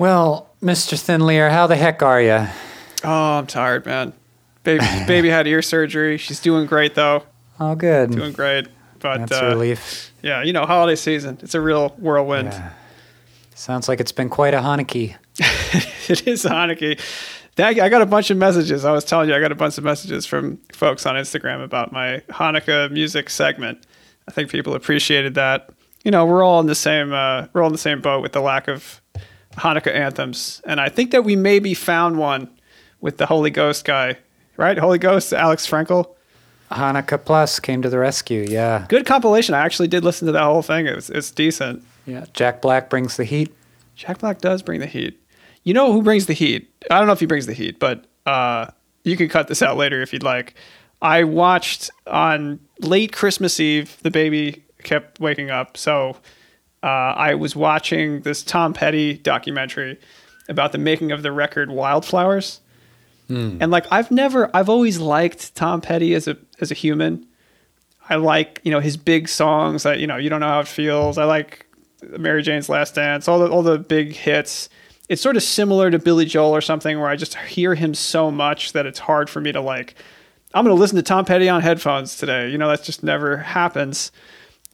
Well, Mr. Thinlear, how the heck are you? Oh, I'm tired, man. Baby, baby had ear surgery. She's doing great though. Oh, good. Doing great. But That's uh, a relief. yeah, you know, holiday season. It's a real whirlwind. Yeah. Sounds like it's been quite a Hanukkah. it is Hanukkah. I got a bunch of messages. I was telling you, I got a bunch of messages from folks on Instagram about my Hanukkah music segment. I think people appreciated that. You know, we're all in the same uh, we're all in the same boat with the lack of Hanukkah anthems, and I think that we maybe found one with the Holy Ghost guy, right? Holy Ghost, Alex Frankel. Hanukkah Plus came to the rescue. Yeah. Good compilation. I actually did listen to that whole thing. It was, it's decent. Yeah. Jack Black brings the heat. Jack Black does bring the heat. You know who brings the heat? I don't know if he brings the heat, but uh, you can cut this out later if you'd like. I watched on late Christmas Eve. The baby kept waking up, so uh, I was watching this Tom Petty documentary about the making of the record Wildflowers. And like I've never, I've always liked Tom Petty as a as a human. I like you know his big songs. That you know you don't know how it feels. I like Mary Jane's Last Dance. All the all the big hits. It's sort of similar to Billy Joel or something where I just hear him so much that it's hard for me to like. I'm going to listen to Tom Petty on headphones today. You know that just never happens.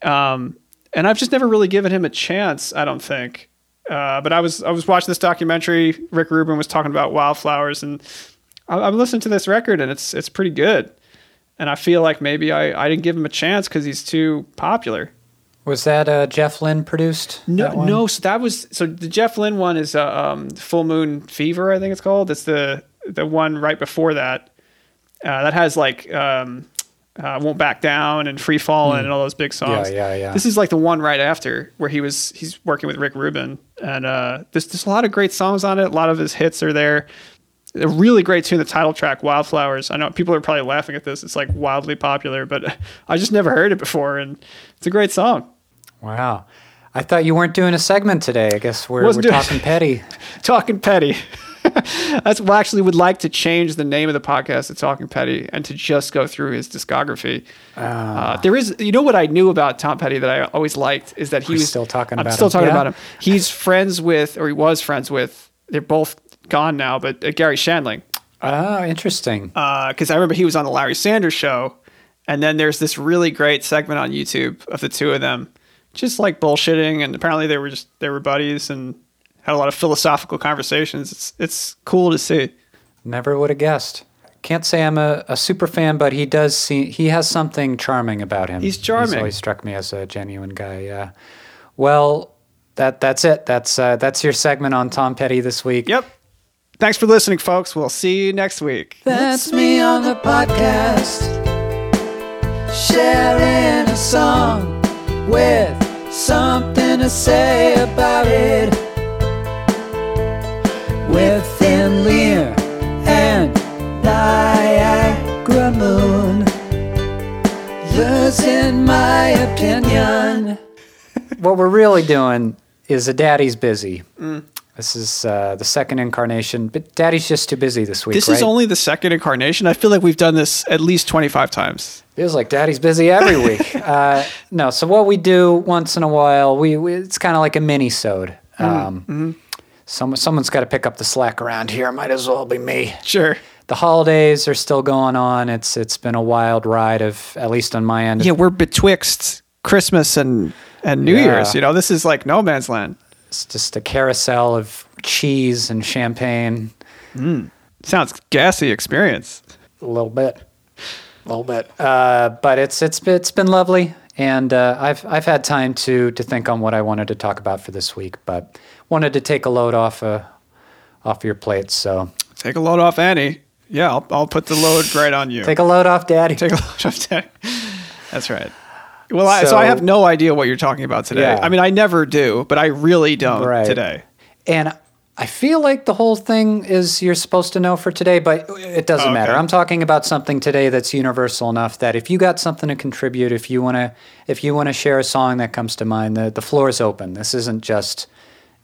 Um, and I've just never really given him a chance. I don't think. Uh, but I was I was watching this documentary. Rick Rubin was talking about wildflowers, and I, I'm listening to this record, and it's it's pretty good. And I feel like maybe I, I didn't give him a chance because he's too popular. Was that uh, Jeff Lynne produced? No, no. So that was so the Jeff Lynne one is uh, um, Full Moon Fever, I think it's called. It's the the one right before that. Uh, that has like um, uh, Won't Back Down and Free Fallin' and all those big songs. Hmm. Yeah, yeah, yeah. This is like the one right after where he was he's working with Rick Rubin, and uh, there's there's a lot of great songs on it. A lot of his hits are there. A really great tune, the title track "Wildflowers." I know people are probably laughing at this. It's like wildly popular, but I just never heard it before, and it's a great song. Wow. I thought you weren't doing a segment today. I guess we're, we're doing- talking petty. Talking Petty. That's well, actually would like to change the name of the podcast to Talking Petty and to just go through his discography. Ah. Uh, there is, you know, what I knew about Tom Petty that I always liked is that he was still talking I'm about still him. talking Yeah. about him. He's friends with, or he was friends with. They're both gone now, but uh, Garry Shandling, Oh, interesting. because I remember he was on the Larry Sanders show, and then there's this really great segment on YouTube of the two of them, just like bullshitting, and apparently they were just they were buddies and had a lot of philosophical conversations. It's it's cool to see. Never would have guessed. Can't say I'm a, a super fan, but he does see he has something charming about him. He's charming. He's always struck me as a genuine guy. Yeah. Well, that that's it. That's uh, that's your segment on Tom Petty this week. Yep. Thanks for listening, folks. We'll see you next week. That's me on the podcast, sharing a song with something to say about it. With Thin Lear and Niagara Moon, losing my opinion. What we're really doing is a daddy's busy. Mm. This is uh, the second incarnation, but daddy's just too busy this week. This right? is only the second incarnation. I feel like we've done this at least 25 times. Feels like daddy's busy every week. uh, no, so what we do once in a while, we, we it's kind of like a mini sode. Um, some, someone's got to pick up the slack around here. Might as well be me. Sure. The holidays are still going on. It's it's been a wild ride of at least on my end. Yeah, we're betwixt Christmas and, and New Yeah. Year's. You know, this is like no man's land. It's just a carousel of cheese and champagne. Sounds gassy experience. A little bit, a little bit. Uh, but it's it's been- it's been lovely, and uh, I've I've had time to to think on what I wanted to talk about for this week. But wanted to take a load off uh, off your plate. So Take a load off Annie. Yeah, I'll, I'll put the load right on you. take a load off, Daddy. Take a load off Annie. That's right. Well, I, so, I have no idea what you're talking about today. Yeah. I mean, I never do, but I really don't Right. today. And I feel like the whole thing is you're supposed to know for today, but it doesn't Oh, Okay. matter. I'm talking about something today that's universal enough that if you got something to contribute, if you want to if you want to share a song that comes to mind, the the floor is open. This isn't just,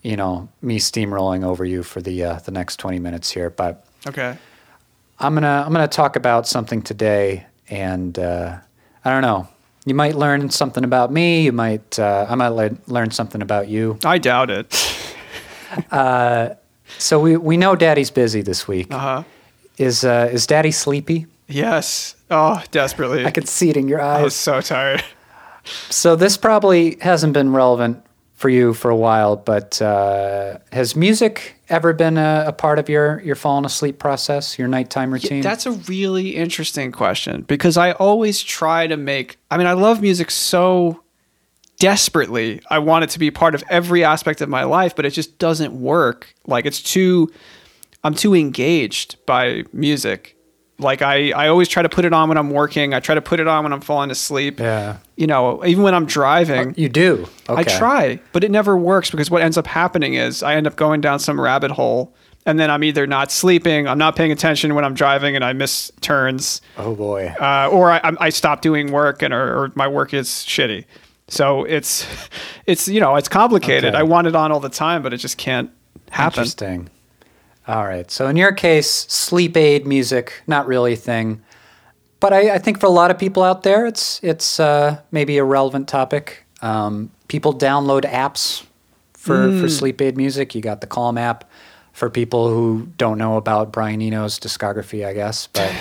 you know, me steamrolling over you for the uh, the next 20 minutes here, but Okay. I'm to I'm to talk about something today and uh, I don't know. You might learn something about me, you might uh, I might le- learn something about you. I doubt it. uh, so we we know Daddy's busy this week. Uh huh. Is uh, is Daddy sleepy? Yes. Oh, desperately. I could see it in your eyes I was so tired. So this probably hasn't been relevant for you for a while, but uh, has music ever been a, a part of your your falling asleep process, your nighttime routine? That's a really interesting question because I always try to make. I mean, I love music so desperately. I want it to be part of every aspect of my life, but it just doesn't work. Like it's too. I'm too engaged by music. Like I, I always try to put it on when I'm working. I try to put it on when I'm falling asleep. yeah, You know, even when I'm driving. you do. Okay. I try, but it never works because what ends up happening is I end up going down some rabbit hole and then I'm either not sleeping, I'm not paying attention when I'm driving and I miss turns, Oh boy. uh, or I, I stop doing work and or, or my work is shitty. So it's, it's you know it's complicated. Okay. I want it on all the time, but it just can't happen. Interesting. All right. So in your case, sleep aid music, not really a thing. But I, I think for a lot of people out there, it's it's uh, maybe a relevant topic. Um, people download apps for, for sleep aid music. You got the Calm app for people who don't know about Brian Eno's discography, I guess. But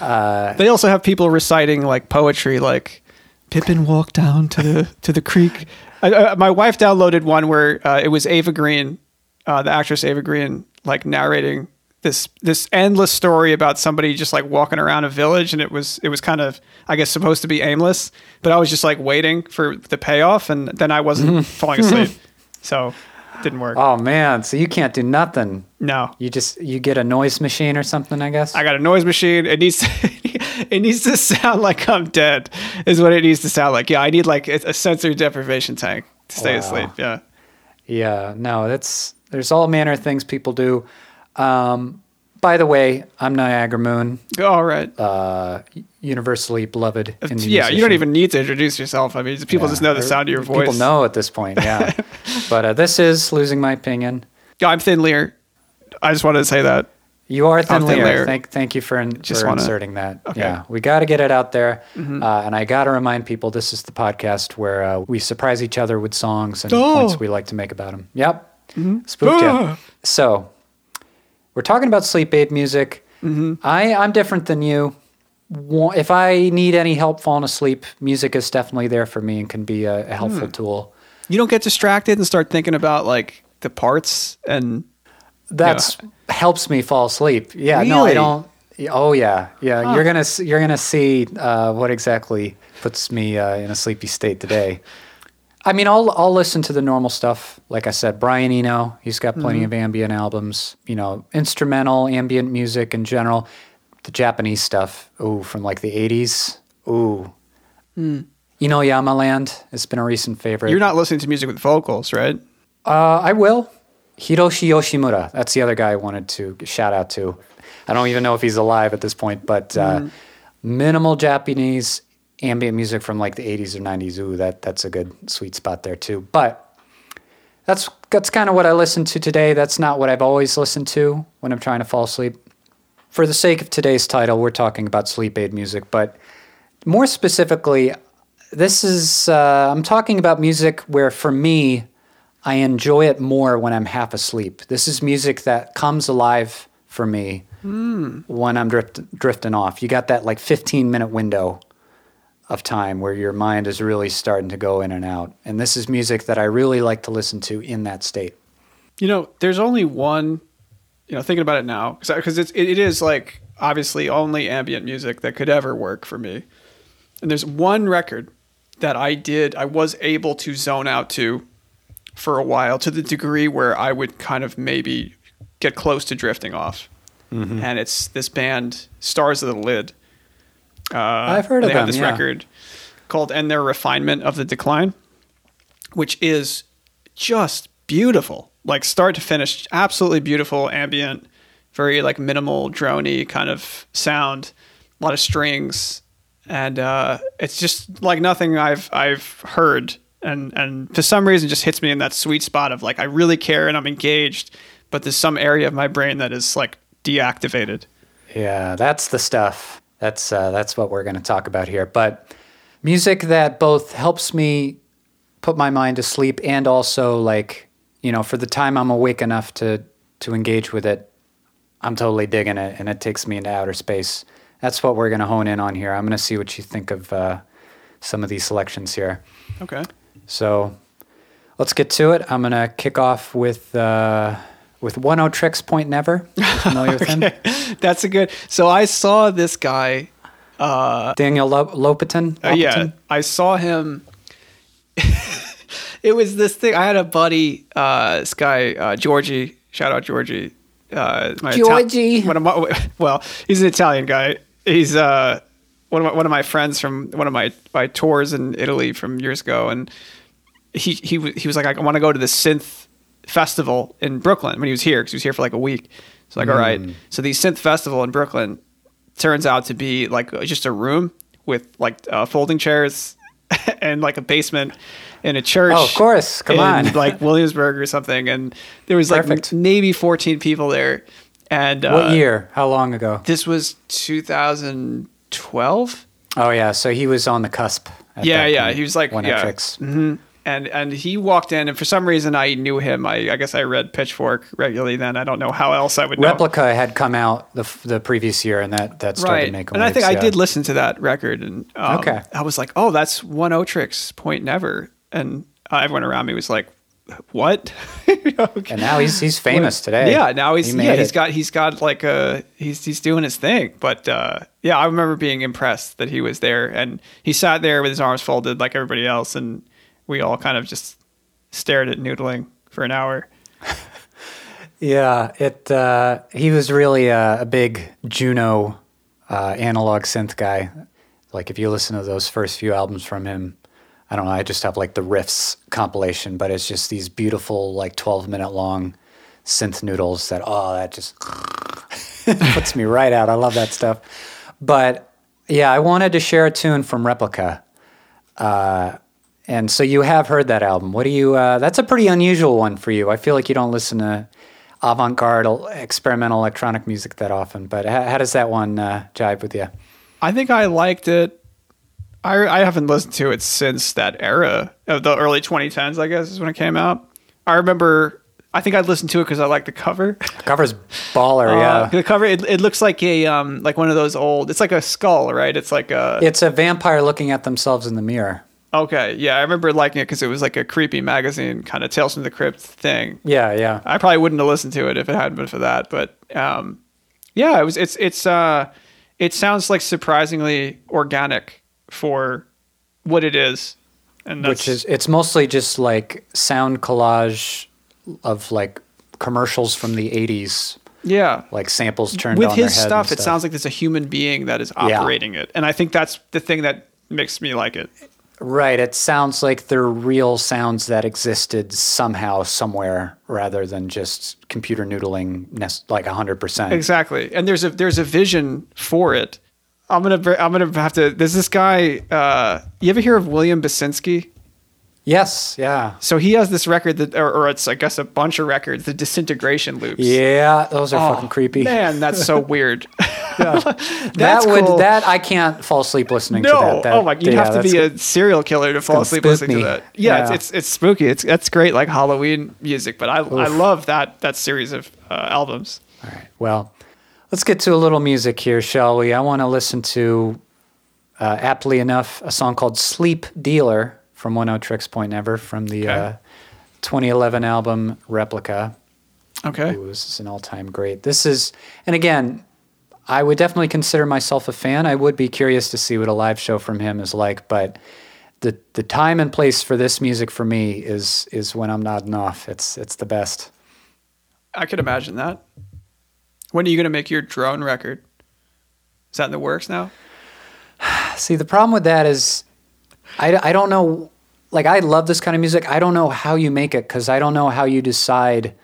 They also have people reciting like poetry, like Pippin walked down to the to the creek. I, I, my wife downloaded one where uh, it was Eva Green, uh, the actress Eva Green, like narrating this this endless story about somebody just like walking around a village, and it was it was kind of I guess supposed to be aimless, but I was just like waiting for the payoff, and then I wasn't falling asleep, so it didn't work. oh man, so you can't do nothing. no, You just you get a noise machine or something, I guess. I got a noise machine. It needs to, it needs to sound like I'm dead. Is what it needs to sound like. Yeah, I need like a, a sensory deprivation tank to stay Wow. asleep. Yeah. Yeah, no, that's there's all manner of things people do. Um, by the way, I'm Niagara Moon, All right. uh, universally beloved. yeah, indie you don't even need to introduce yourself. I mean, people just know the sound of your voice. People know at this point, yeah. but uh, this is losing my opinion. Yeah, I'm Thin Lear. I just wanted to say that. You are thin I'm Thin Lear. Lear. Thank, thank you for, in, Just for wanna- inserting that. Okay. Yeah, we got to get it out there, Mm-hmm. uh, and I got to remind people this is the podcast where uh, we surprise each other with songs and Oh. Points we like to make about them. Yep, spooked ya. Ah. So, we're talking about sleep aid music. Mm-hmm. I I'm different than you. If I need any help falling asleep, music is definitely there for me and can be a, a helpful Hmm. tool. You don't get distracted and start thinking about like the parts and That's helps me fall asleep. Yeah, no, I don't. Oh yeah, yeah. You're gonna you're gonna see uh, what exactly puts me uh, in a sleepy state today. I mean, I'll I'll listen to the normal stuff. Like I said, Brian Eno, he's got plenty of ambient albums. You know, instrumental ambient music in general. The Japanese stuff, ooh, from like the '80s, ooh. Eno Yamaland has been a recent favorite. you're not listening to music with vocals, right? Uh, I will. Hiroshi Yoshimura. That's the other guy I wanted to shout out to. I don't even know if he's alive at this point, but uh, minimal Japanese ambient music from like the 80s or 90s. Ooh, that that's a good sweet spot there too. But that's that's kind of what I listen to today. That's not what I've always listened to when I'm trying to fall asleep. For the sake of today's title, we're talking about sleep aid music, but more specifically, this is uh, I'm talking about music where for me I enjoy it more when I'm half asleep. This is music that comes alive for me when I'm drift, drifting off. You got that like 15 minute window of time where your mind is really starting to go in and out. And this is music that I really like to listen to in that state. You know, there's only one. You know, thinking about it now, because it's it, it is like obviously only ambient music that could ever work for me. And there's one record that I did, I was able to zone out to for a while to the degree where I would kind of maybe get close to drifting off. Mm-hmm. And it's this band, Stars of the Lid. Uh, I've heard of they have this yeah. record called "And Their Refinement of the Decline," which is just beautiful, like start to finish, absolutely beautiful, ambient, very like minimal drony kind of sound, a lot of strings, and uh, it's just like nothing I've I've heard, and and for some reason just hits me in that sweet spot of like I really care and I'm engaged, but there's some area of my brain that is like deactivated. Yeah, that's the stuff. That's uh, that's what we're going to talk about here. But music that both helps me put my mind to sleep and also like you know, for the time I'm awake enough to to engage with it, I'm totally digging it, and it takes me into outer space. That's what we're going to hone in on here. I'm going to see what you think of uh, some of these selections here. Okay. So let's get to it. I'm going to kick off with uh, with Oneohtrix Point Never. Familiar with him? That's a good. So I saw this guy. Daniel Lo- Lopatin. Uh, yeah, I saw him. it was this thing. I had a buddy, uh, this guy uh, Georgie. Shout out Georgie. Uh, Ital- Georgie. one of my, well, he's an Italian guy. He's uh, one of my, one of my friends from one of my, my tours in Italy from years ago, and he he he was like, I want to go to the synth festival in Brooklyn when he was here because he was here for like a week. So like, all right. So the synth festival in Brooklyn turns out to be like just a room with like uh, folding chairs and like a basement in a church. Oh, of course. Come on. like Williamsburg or something. And there was like Perfect. maybe 14 people there. And uh, What year? How long ago? This was 2012. Oh yeah, so he was on the cusp. at Yeah, yeah. He was like, One yeah. O Tricks. hmm And and he walked in, and for some reason I knew him. I, I guess I read Pitchfork regularly. Then I don't know how else I would know. Replica had come out the the previous year, and that that started right? making. And I think waves, I did listen to that record, and um, Okay. I was like, oh, that's Oneohtrix Point Never, and uh, everyone around me was like, what? okay. And now he's he's famous today. Yeah, now he's He yeah he's it. got he's got like a he's he's doing his thing. But uh, yeah, I remember being impressed that he was there, and he sat there with his arms folded like everybody else, and we all kind of just stared at noodling for an hour. Yeah, it. Uh, he was really a, a big Juno uh, analog synth guy. Like if you listen to those first few albums from him, I don't know. I just have like the Rifts compilation, but it's just these beautiful like twelve minute long synth noodles that oh that just puts me right out. I love that stuff. But yeah, I wanted to share a tune from Replica. Uh, and so you have heard that album. What do you? Uh, that's a pretty unusual one for you. I feel like you don't listen to avant-garde experimental electronic music that often. But how, how does that one uh, jive with you? I think I liked it. I I haven't listened to it since that era of the early 2010s. I guess is when it came out. I remember. I think I listened to it because I liked the cover. The Cover's baller, Uh, yeah. the cover it, it looks like a um like one of those old. It's like a skull, right? It's like a It's a vampire looking at themselves in the mirror. Okay. Yeah, I remember liking it because it was like a creepy magazine kind of Tales from the Crypt thing. Yeah, yeah. I probably wouldn't have listened to it if it hadn't been for that. But um, yeah, it was. It's it's uh, it sounds like surprisingly organic for what it is, and that's, Which is it's mostly just like sound collage of like commercials from the 80s, yeah. like samples turned With on their his and stuff, it sounds like there's a human being that is Yeah. operating it, and I think that's the thing that makes me like it. Right. It sounds like they're real sounds that existed somehow, somewhere, rather than just computer noodling, nec- like 100%. Exactly, and there's a there's a vision for it. I'm gonna I'm gonna have to. There's this guy. Uh, you ever hear of William Basinski? Yes. Yeah. So he has this record that, or, or it's I guess a bunch of records, the disintegration loops. Yeah. Those are Oh, fucking creepy. Man, that's so weird. that would, cool. that, I can't fall asleep listening to that. that. oh my! You'd yeah, have to be a serial killer to fall asleep listening me. to that. Yeah, Yeah. It's, it's it's spooky. It's that's great, like Halloween music. But I I love that that series of uh, albums. All right. Well, let's get to a little music here, shall we? I want to listen to, uh, aptly enough, a song called Sleep Dealer from Oneohtrix Point Never from the Okay. uh, 2011 album Replica. Okay. This is an all-time great. This is, and again, I would definitely consider myself a fan. I would be curious to see what a live show from him is like, but the the time and place for this music for me is is when I'm nodding off. It's it's the best. I could imagine that. When are you gonna make your drone record? Is that in the works now? See, the problem with that is, I I don't know. Like I love this kind of music. I don't know how you make it because I don't know how you decide.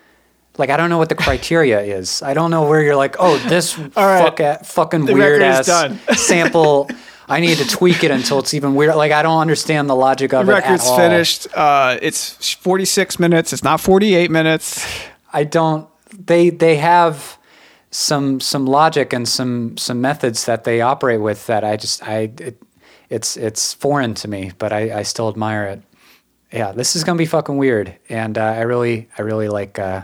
Like I don't know what the criteria is. I don't know where you're like, oh, this right. fuck a, fucking The weird ass sample. I need to tweak it until it's even weird. Like I don't understand the logic of The it at record's all. finished. Uh, it's 46 minutes. It's not 48 minutes. I don't. They they have some some logic and some some methods that they operate with that I just I it, it's it's foreign to me, but I, I still admire it. yeah, this is gonna be fucking weird, and uh, I really, I really like uh,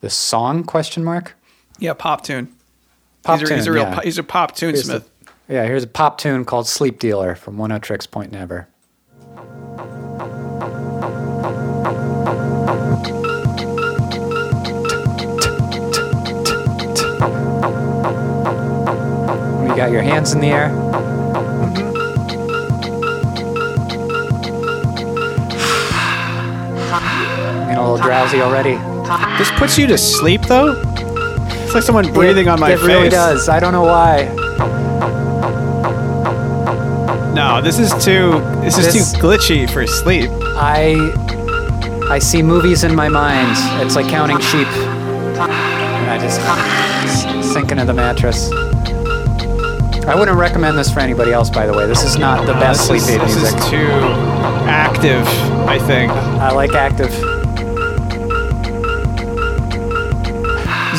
the song question mark. Yeah, pop tune. Pop he's, a, he's a real yeah. he's a pop tune smith. yeah, here's a pop tune called "Sleep Dealer" from Oneohtrix Point Never. You got your hands in the air. Drowsy already. This puts you to sleep though. It's like someone breathing it, on my it face. It really does. I don't know why. No, this is too. This is too glitchy for sleep. I I see movies in my mind. It's like counting sheep, and I just sink into the mattress. I wouldn't recommend this for anybody else, by the way. This is not the best this sleep aid this is too active. I think I like active.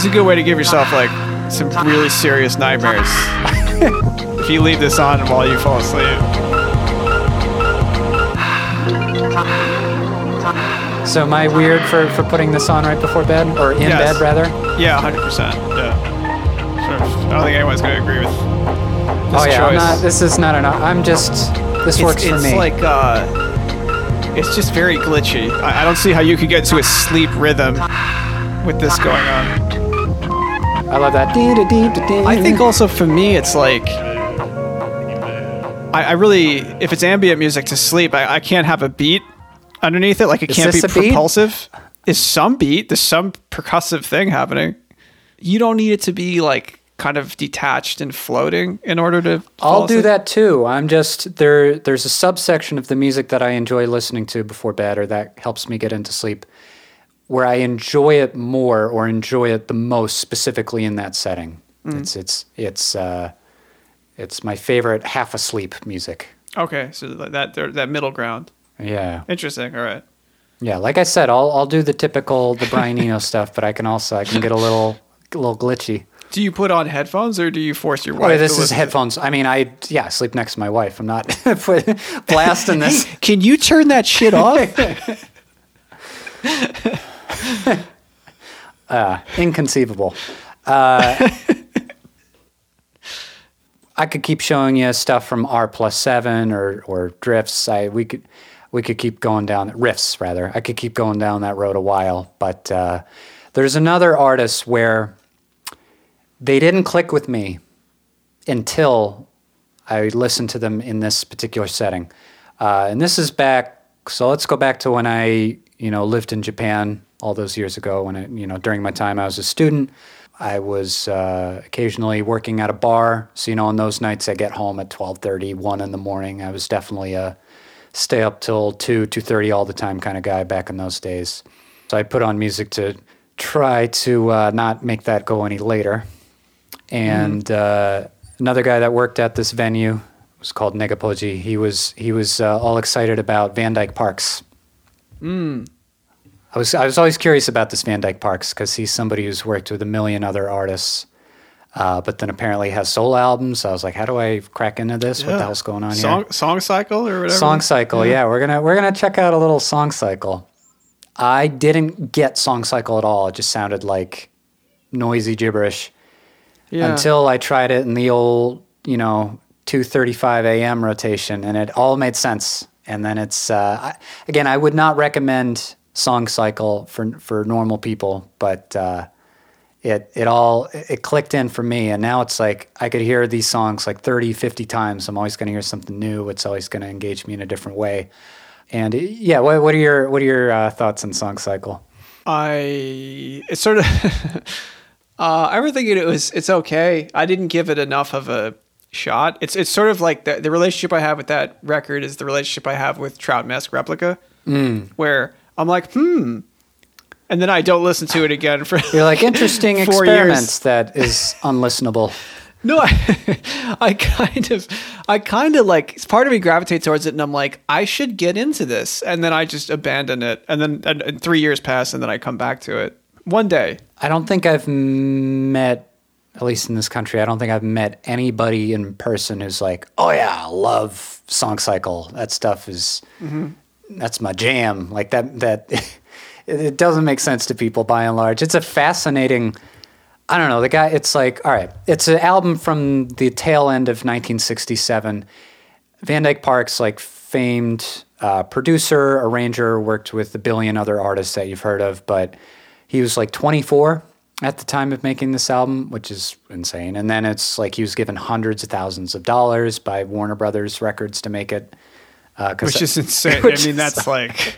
A good way to give yourself like some really serious nightmares. if you leave this on while you fall asleep. So am I weird for, for putting this on right before bed, or in Yes. bed rather? Yeah, hundred percent. Yeah. I don't think anyone's going to agree with this oh yeah, not. This is not enough. I'm just. This it's, works for it's me. like uh, it's just very glitchy. I, I don't see how you could get to a sleep rhythm with this going on. I love that. I think also for me, it's like I, I really, if it's ambient music to sleep, I, I can't have a beat underneath it. Like it Is can't be this a beat? propulsive. Is some beat? There's some percussive thing happening. You don't need it to be like kind of detached and floating in order to. fall I'll do asleep. that too. I'm just there. There's a subsection of the music that I enjoy listening to before bed, or that helps me get into sleep, where I enjoy it more or enjoy it the most specifically in that setting. Mm. It's it's it's uh, it's my favorite half asleep music. Okay, so that that middle ground. Yeah, Interesting. All right. yeah. Like I said, I'll I'll do the typical the Brian Eno stuff, but I can also I can get a little a little glitchy. Do you put on headphones or do you force your wife? Oh, this is headphones. I mean, I yeah, I sleep next to my wife. I'm not blasting this. Can you turn that shit off? inconceivable. Uh, I could keep showing you stuff from R plus seven or or drifts. I we could we could keep going down riffs rather. I could keep going down that road a while, but uh, there's another artist where they didn't click with me until I listened to them in this particular setting, uh, and this is back. So let's go back to when I you know lived in Japan all those years ago. When I you know during my time I was a student. I was uh, occasionally working at a bar, so you know on those nights I get home at 12:30, 1 in the morning. I was definitely a stay up till 2, 2:30 all the time kind of guy back in those days. So I put on music to try to uh, not make that go any later. And uh, another guy that worked at this venue was called Negapoji. He was he was uh, all excited about Van Dyke Parks. I was I was always curious about this Van Dyke Parks because he's somebody who's worked with a million other artists, uh, but then apparently has solo albums. So I was like, how do I crack into this? What the hell's going on Song here? song cycle or whatever. Song cycle, yeah. We're gonna we're gonna check out a little song cycle. I didn't get song cycle at all. It just sounded like noisy gibberish Yeah. until I tried it in the old, you know, 2:35 a.m. rotation, and it all made sense. And then it's uh, I, again, I would not recommend song cycle for for normal people, but uh, it it all it clicked in for me, and now it's like I could hear these songs like 30, 50 times. I'm always going to hear something new. It's always going to engage me in a different way. And uh, yeah, what, what are your what are your uh, thoughts on song cycle? I it's sort of uh, I remember thinking it was it's okay. I didn't give it enough of a shot. It's it's sort of like the the relationship I have with that record is the relationship I have with Trout Mask Replica, Mm. where I'm like, hmm, and then I don't listen to it again for You're like interesting experiments that is unlistenable. No, I, I kind of, I kind of like part of me gravitates towards it, and I'm like, I should get into this, and then I just abandon it, and then and, and three years pass, and then I come back to it one day. I don't think I've met, at least in this country, I don't think I've met anybody in person who's like, oh yeah, I love Song Cycle. That stuff is that's my jam. Like that that it, doesn't make sense to people by and large. It's a fascinating. I don't know the guy. It's like all right. It's an album from the tail end of 1967. Van Dyke Parks, like famed uh, producer, arranger, worked with a billion other artists that you've heard of, but he was like 24 at the time of making this album, which is insane. And then it's like he was given hundreds of thousands of dollars by Warner Brothers Records to make it. Uh, which is insane. which I mean, is- that's like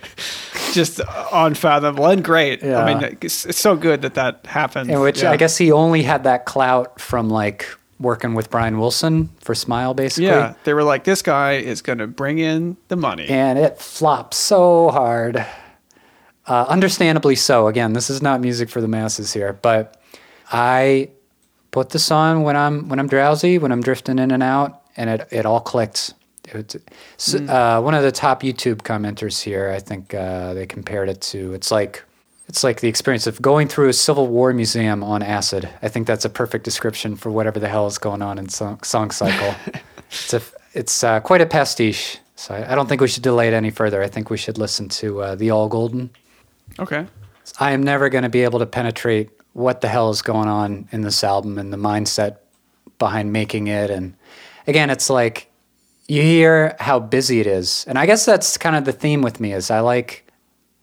just unfathomable and great. Yeah. I mean, it's, it's so good that that happened. in which Yeah. I guess he only had that clout from like working with Brian Wilson for Smile, basically. Yeah, they were like, this guy is going to bring in the money. and it flopped so hard. Uh, understandably so. Again, this is not music for the masses here, but I put this on when I'm when I'm drowsy, when I'm drifting in and out, and it it all clicked. It, so, uh, one of the top YouTube commenters here, I think uh, they compared it to. It's like it's like the experience of going through a Civil War museum on acid. I think that's a perfect description for whatever the hell is going on in Song, song Cycle. it's a, it's uh, quite a pastiche. So I, I don't think we should delay it any further. I think we should listen to uh, the All Golden. Okay. I am never going to be able to penetrate what the hell is going on in this album and the mindset behind making it. And again, it's like you hear how busy it is, and I guess that's kind of the theme with me is I like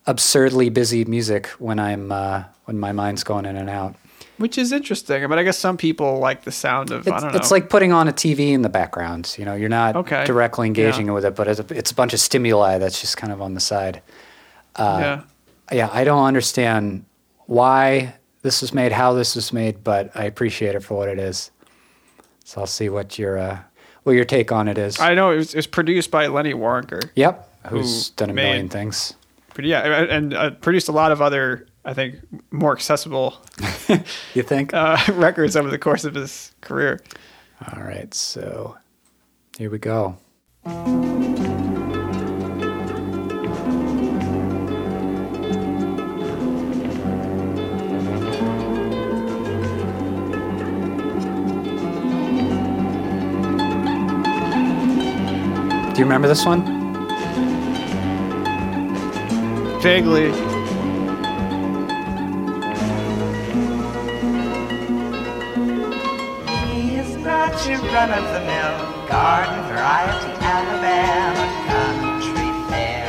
absurdly busy music when I'm uh, when my mind's going in and out. Which is interesting. But I guess some people like the sound of, I It's, don't know. it's like putting on a TV in the background. You know, you're not Okay. directly engaging Yeah. with it, but it's a, it's a bunch of stimuli that's just kind of on the side. yeah. yeah, I don't understand why this was made, how this was made, but I appreciate it for what it is. So I'll see what your uh, what your take on it is. I know it was, it was produced by Lenny Waronker. yep, who's Who done a million things. But yeah, and uh, produced a lot of other, I think, more accessible You think? uh, records over the course of his career. All right, so here we go. Do you remember this one? Vaguely. He is not your run-of-the-mill garden variety Alabama country fair.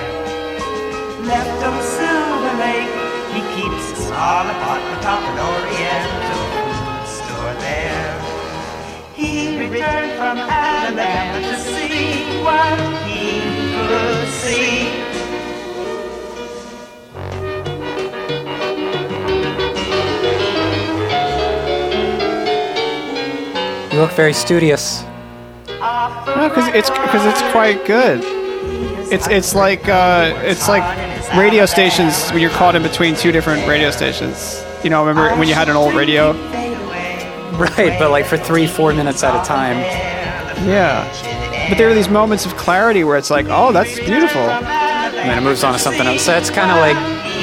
Left on Silver Lake, he keeps a small apartment off an Oriental food returned from Alabama to see what he could see. You look very studious. No, because it's because it's quite good. It's it's like uh, it's like radio stations when you're caught in between two different radio stations. You know, remember when you had an old radio? Right, but like for three, four minutes at a time. Yeah. But there are these moments of clarity where it's like, oh, that's beautiful. And then it moves on to something else. So it's kind of like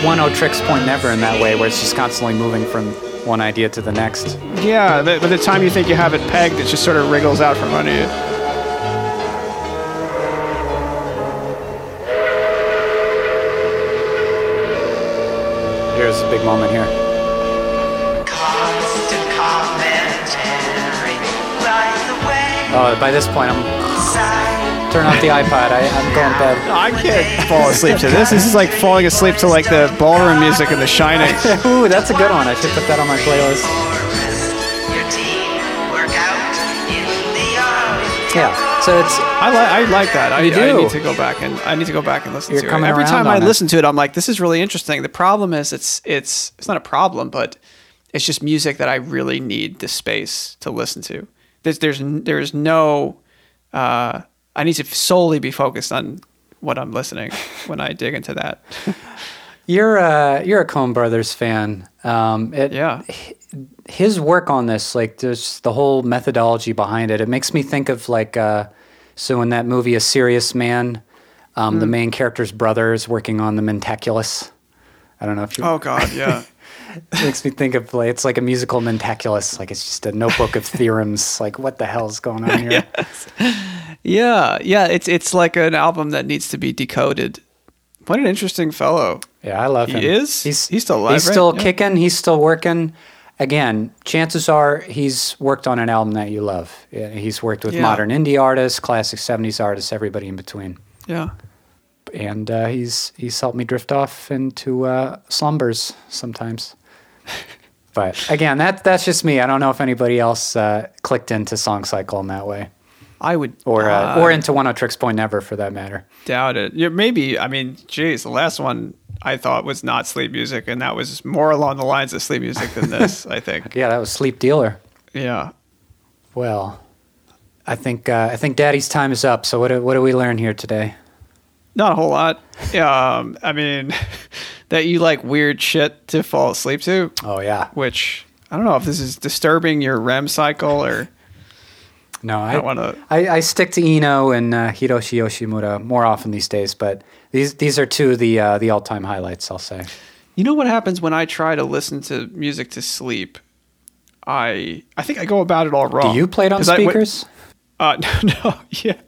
Oneohtrix Point Never in that way, where it's just constantly moving from one idea to the next. Yeah, but by the time you think you have it pegged, it just sort of wriggles out from under you. Here's a big moment here. Oh, by this point, I'm turn off the iPod. I, I'm going to bed. I can't fall asleep to this. This is like falling asleep to like the ballroom music in The Shining. Ooh, that's a good one. I should put that on my playlist. forest, your team work out in the yard. Yeah. So it's I like I like that. I, You I do. need to go back and I need to go back and listen You're to it. coming Every around time I on it. listen to it, I'm like, this is really interesting. The problem is it's it's it's not a problem, but it's just music that I really need the space to listen to. There's there's there's no uh, I need to solely be focused on what I'm listening when I dig into that. you're a you're a Coen Brothers fan. Um, it, Yeah. his work on this, like there's the whole methodology behind it. It makes me think of like uh, so in that movie, A Serious Man, um, Hmm. the main character's brother is working on the Mentaculus. I don't know if you. Oh God, yeah. It makes me think of like it's like a musical Mentaculus. Like it's just a notebook of theorems. Like what the hell's going on here? Yeah, yeah, it's it's like an album that needs to be decoded What an interesting fellow. Yeah, I love He him. is? He's He's still alive, He's right? still Yeah. kicking. He's still working. Again, chances are he's worked on an album that you love. He's worked with Yeah. modern indie artists, classic '70s artists, everybody in between. Yeah. And uh, he's he's helped me drift off into uh, slumbers sometimes. but again, that that's just me. I don't know if anybody else uh, clicked into Song Cycle in that way, I would or uh, uh, or into Oneohtrix Point Never for that matter. doubt it. Yeah, maybe. I mean, geez, the last one I thought was not sleep music, and that was more along the lines of sleep music than this. I think. Yeah, that was Sleep Dealer. Yeah. Well, I think uh, I think Daddy's time is up. So what do, what do we learn here today? Not a whole lot. Um, I mean, that you like weird shit to fall asleep to, Oh yeah, which I don't know if this is disturbing your REM cycle or no, I don't wanna- I, I stick to Eno and uh, Hiroshi Yoshimura more often these days, but these these are two of the uh, the all time highlights. I'll say. You know what happens when I try to listen to music to sleep? I I think I go about it all wrong. Do you play it on I- speakers? uh, no, no, yeah,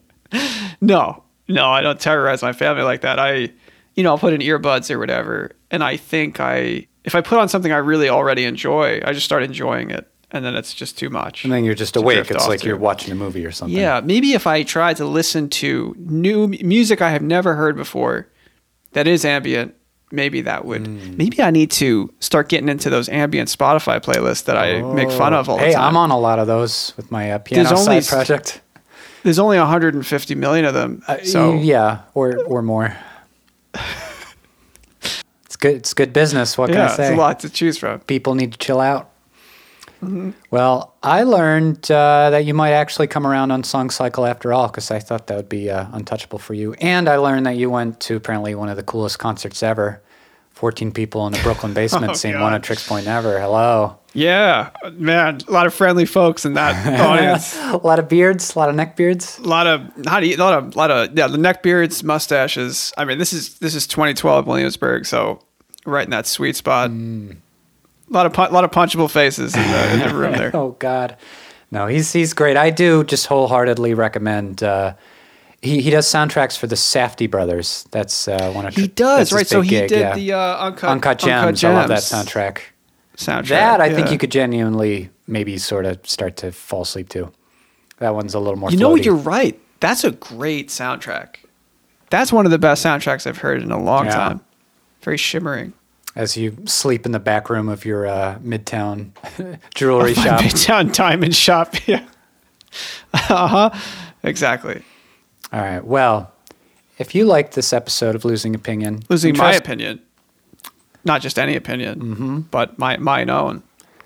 no, no. I don't terrorize my family like that. I, you know, I'll put in earbuds or whatever, and I think I, if I put on something I really already enjoy, I just start enjoying it, and then it's just too much. and then you're just awake. It's like to. you're watching a movie or something. Yeah, maybe if I try to listen to new music I have never heard before, that is ambient. Maybe that would. Hmm. Maybe I need to start getting into those ambient Spotify playlists that I make fun of all Hey, the time. I'm on a lot of those with my uh, piano There's only side project. There's only 150 million of them, Uh, so yeah, or or more. It's good. It's good business. What can yeah, I say? it's a lot to choose from. people need to chill out. Well, I learned uh, that you might actually come around on Song Cycle after all, because I thought that would be uh, untouchable for you. And I learned that you went to apparently one of the coolest concerts ever. 14 people in a Brooklyn basement Oh, seeing God. one at Tricks Point Never. Hello. Yeah, man, a lot of friendly folks in that audience. a lot of beards, a lot of neck beards. A lot of how do you, a lot of lot of yeah, the neck beards, mustaches. I mean, this is this is 2012 Williamsburg, so right in that sweet spot. Mm. A lot of pu- lot of punchable faces in the, in the room there. Oh God, no, he's he's great. I do just wholeheartedly recommend. Uh, he he does soundtracks for the Safdie brothers. That's uh, one of He does right. So he gig, did yeah. the uh, uncut, Uncut Gems. I love that soundtrack. Soundtrack. That I think you could genuinely maybe sort of start to fall asleep to. That one's a little more. You know what? You're right. That's a great soundtrack. That's one of the best soundtracks I've heard in a long Yeah. time. Very shimmering. As you sleep in the back room of your uh, midtown jewelry shop. Midtown Diamond Shop. Yeah. uh huh. Exactly. All right. Well, if you liked this episode of Losing Opinion, Losing and my opinion, not just any opinion, but my mine own.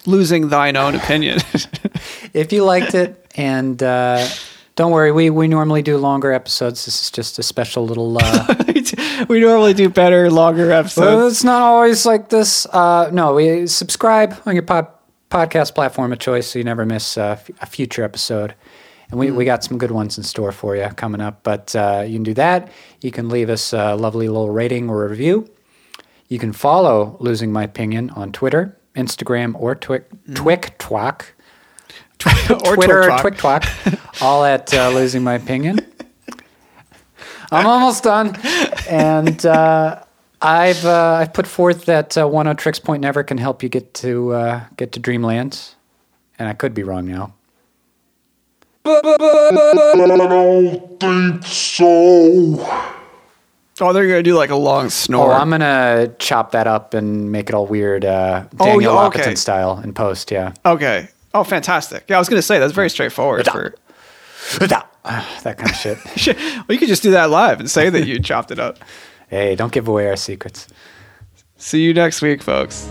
Losing thine own opinion. if you liked it, and uh, don't worry, we, we normally do longer episodes. This is just a special little. Uh, we normally do better, longer well, episodes. it's not always like this. Uh, no, we subscribe on your pod, podcast platform of choice so you never miss uh, f- a future episode. And we, we got some good ones in store for you coming up. But uh, you can do that. You can leave us a lovely little rating or review. You can follow Losing My Opinion on Twitter, Instagram, or Twic, Twic Twack. or Twitter or Twitch Twack, all at uh, Losing My Opinion. I'm almost done, and uh, I've uh, I've put forth that uh, Oneohtrix Point Never can help you get to uh, get to Dreamland, and I could be wrong now. I don't think so. Oh, they're gonna do like a long snore. Oh, snore. I'm gonna chop that up and make it all weird, uh, Oh, Daniel yeah, okay. Lopatin style in post. Yeah, okay. Oh, fantastic. Yeah, I was gonna say that's very straightforward. For that kind of shit. well, you could just do that live and say that you chopped it up. hey, don't give away our secrets. See you next week, folks.